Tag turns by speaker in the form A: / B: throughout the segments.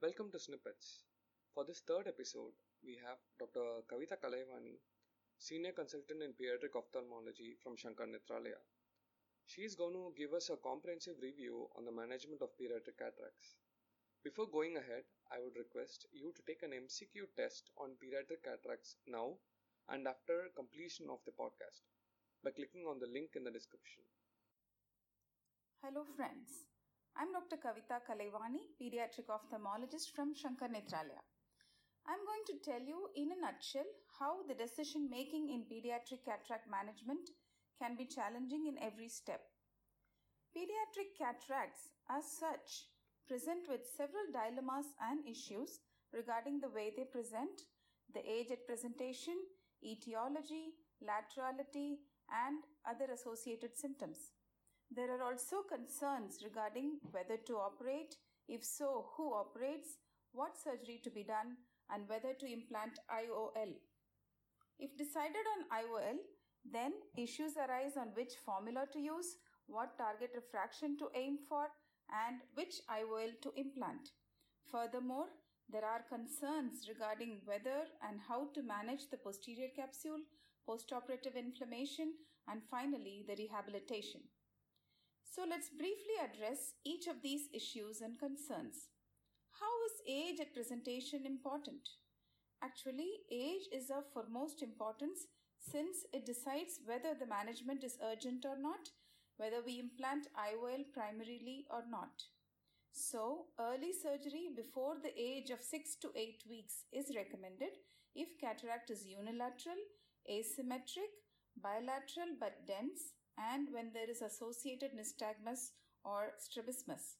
A: Welcome to Snippets. For this third episode, we have Dr. Kavita Kalaivani, Senior Consultant in Pediatric Ophthalmology from Sankara Nethralaya. She is going to give us a comprehensive review on the management of pediatric cataracts. Before going ahead, I would request you to take an MCQ test on pediatric cataracts now and after completion of the podcast by clicking on the link in the description.
B: Hello, friends. I'm Dr. Kavita Kalaivani, pediatric ophthalmologist from Sankara Nethralaya. I'm going to tell you in a nutshell how the decision making in pediatric cataract management can be challenging in every step. Pediatric cataracts, as such, present with several dilemmas and issues regarding the way they present, the age at presentation, etiology, laterality, and other associated symptoms. There are also concerns regarding whether to operate, if so, who operates, what surgery to be done, and whether to implant IOL. If decided on IOL, then issues arise on which formula to use, what target refraction to aim for, and which IOL to implant. Furthermore, there are concerns regarding whether and how to manage the posterior capsule, postoperative inflammation, and finally the rehabilitation. So let's briefly address each of these issues and concerns. How is age at presentation important? Actually, age is of foremost importance since it decides whether the management is urgent or not, whether we implant IOL primarily or not. So, early surgery before the age of 6 to 8 weeks is recommended if cataract is unilateral, asymmetric, bilateral but dense, and when there is associated nystagmus or strabismus.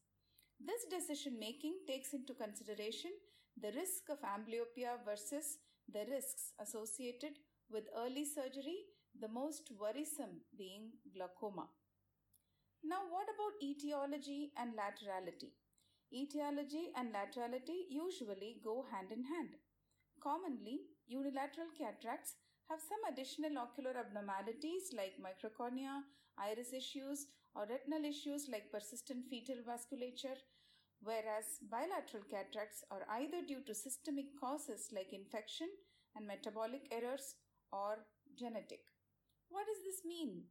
B: This decision making takes into consideration the risk of amblyopia versus the risks associated with early surgery, the most worrisome being glaucoma. Now, what about etiology and laterality? Etiology and laterality usually go hand in hand. Commonly, unilateral cataracts have some additional ocular abnormalities like microcornea, iris issues, or retinal issues like persistent fetal vasculature, whereas bilateral cataracts are either due to systemic causes like infection and metabolic errors or genetic. What does this mean?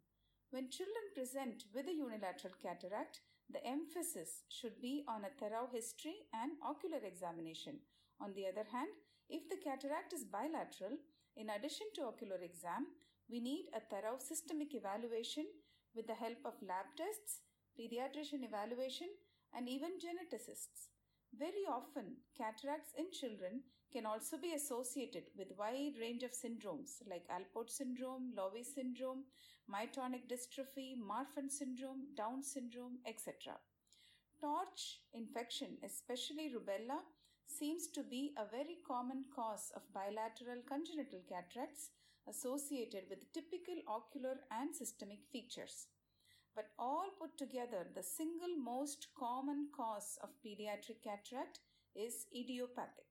B: When children present with a unilateral cataract, the emphasis should be on a thorough history and ocular examination. On the other hand, if the cataract is bilateral, in addition to ocular exam, we need a thorough systemic evaluation with the help of lab tests, pediatrician evaluation, and even geneticists. Very often, cataracts in children can also be associated with wide range of syndromes like Alport syndrome, Lowe syndrome, myotonic dystrophy, Marfan syndrome, Down syndrome, etc. Torch infection, especially rubella, seems to be a very common cause of bilateral congenital cataracts associated with typical ocular and systemic features. But all put together, the single most common cause of pediatric cataract is idiopathic.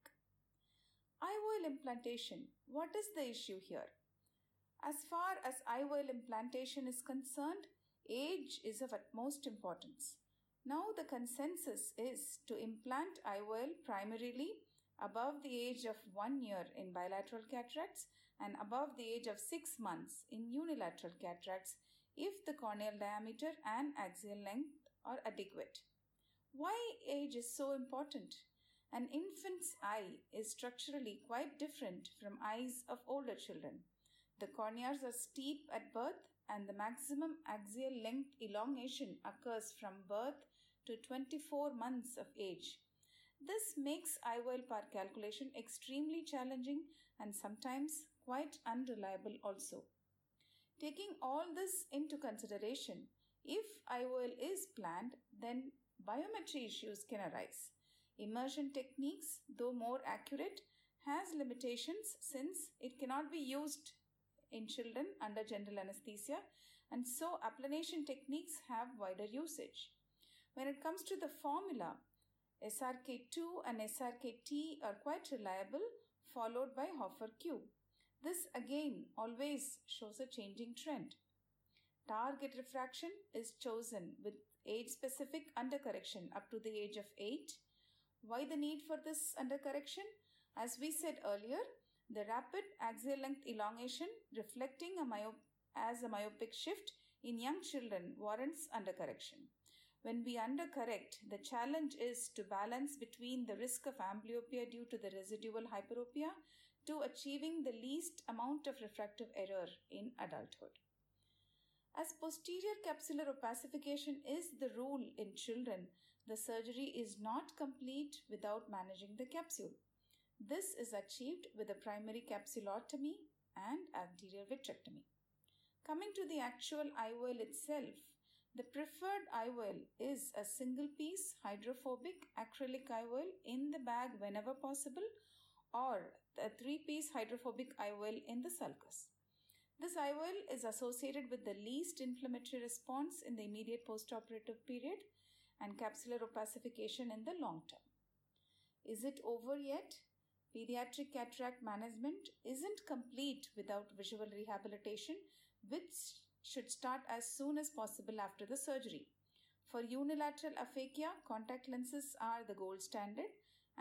B: IOL implantation. What is the issue here? As far as IOL implantation is concerned, age is of utmost importance. Now the consensus is to implant IOL primarily above the age of 1 year in bilateral cataracts and above the age of 6 months in unilateral cataracts if the corneal diameter and axial length are adequate. Why age is so important? An infant's eye is structurally quite different from eyes of older children. The corneas are steep at birth and the maximum axial length elongation occurs from birth to 24 months of age. This makes IOL power calculation extremely challenging and sometimes quite unreliable also. Taking all this into consideration, if IOL is planned, then biometry issues can arise. Immersion techniques, though more accurate, has limitations since it cannot be used in children under general anesthesia and so applanation techniques have wider usage. When it comes to the formula, SRK2 and SRKT are quite reliable followed by Hoffer Q. This again always shows a changing trend. Target refraction is chosen with age specific undercorrection up to the age of 8 Why the need for this undercorrection? As we said earlier, the rapid axial length elongation reflecting a myop- as a myopic shift in young children warrants undercorrection. When we undercorrect, the challenge is to balance between the risk of amblyopia due to the residual hyperopia to achieving the least amount of refractive error in adulthood. As posterior capsular opacification is the rule in children, the surgery is not complete without managing the capsule. This is achieved with a primary capsulotomy and anterior vitrectomy. Coming to the actual IOL itself, the preferred IOL is a single piece hydrophobic acrylic IOL in the bag whenever possible or a three piece hydrophobic IOL in the sulcus. This IOL is associated with the least inflammatory response in the immediate postoperative period and capsular opacification in the long term. Is it over yet? Pediatric cataract management isn't complete without visual rehabilitation, which should start as soon as possible after the surgery. For unilateral aphakia, contact lenses are the gold standard,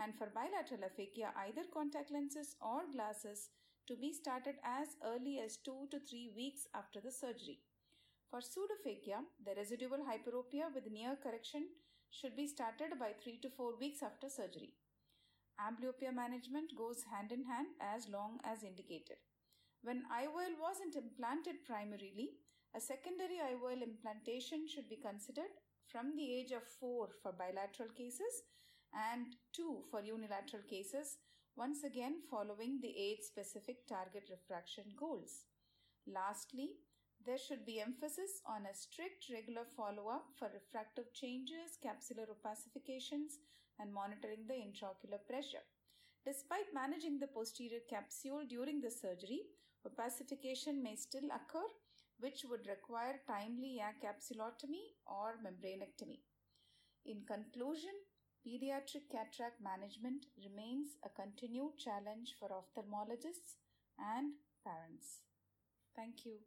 B: and for bilateral aphakia, either contact lenses or glasses to be started as early as 2 to 3 weeks after the surgery. For pseudophakia, the residual hyperopia with near correction should be started by 3 to 4 weeks after surgery. Amblyopia management goes hand in hand as long as indicated. When IOL wasn't implanted primarily, a secondary IOL implantation should be considered from the age of 4 for bilateral cases and 2 for unilateral cases, once again following the age specific target refraction goals. Lastly, there should be emphasis on a strict regular follow up for refractive changes, capsular opacifications, and monitoring the intraocular pressure. Despite managing the posterior capsule during the surgery, opacification may still occur, which would require timely capsulotomy or membranectomy. In conclusion, pediatric cataract management remains a continued challenge for ophthalmologists and parents. Thank you.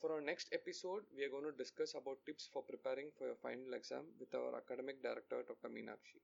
A: For our next episode, we are going to discuss about tips for preparing for your final exam with our academic director, Dr. Meenakshi.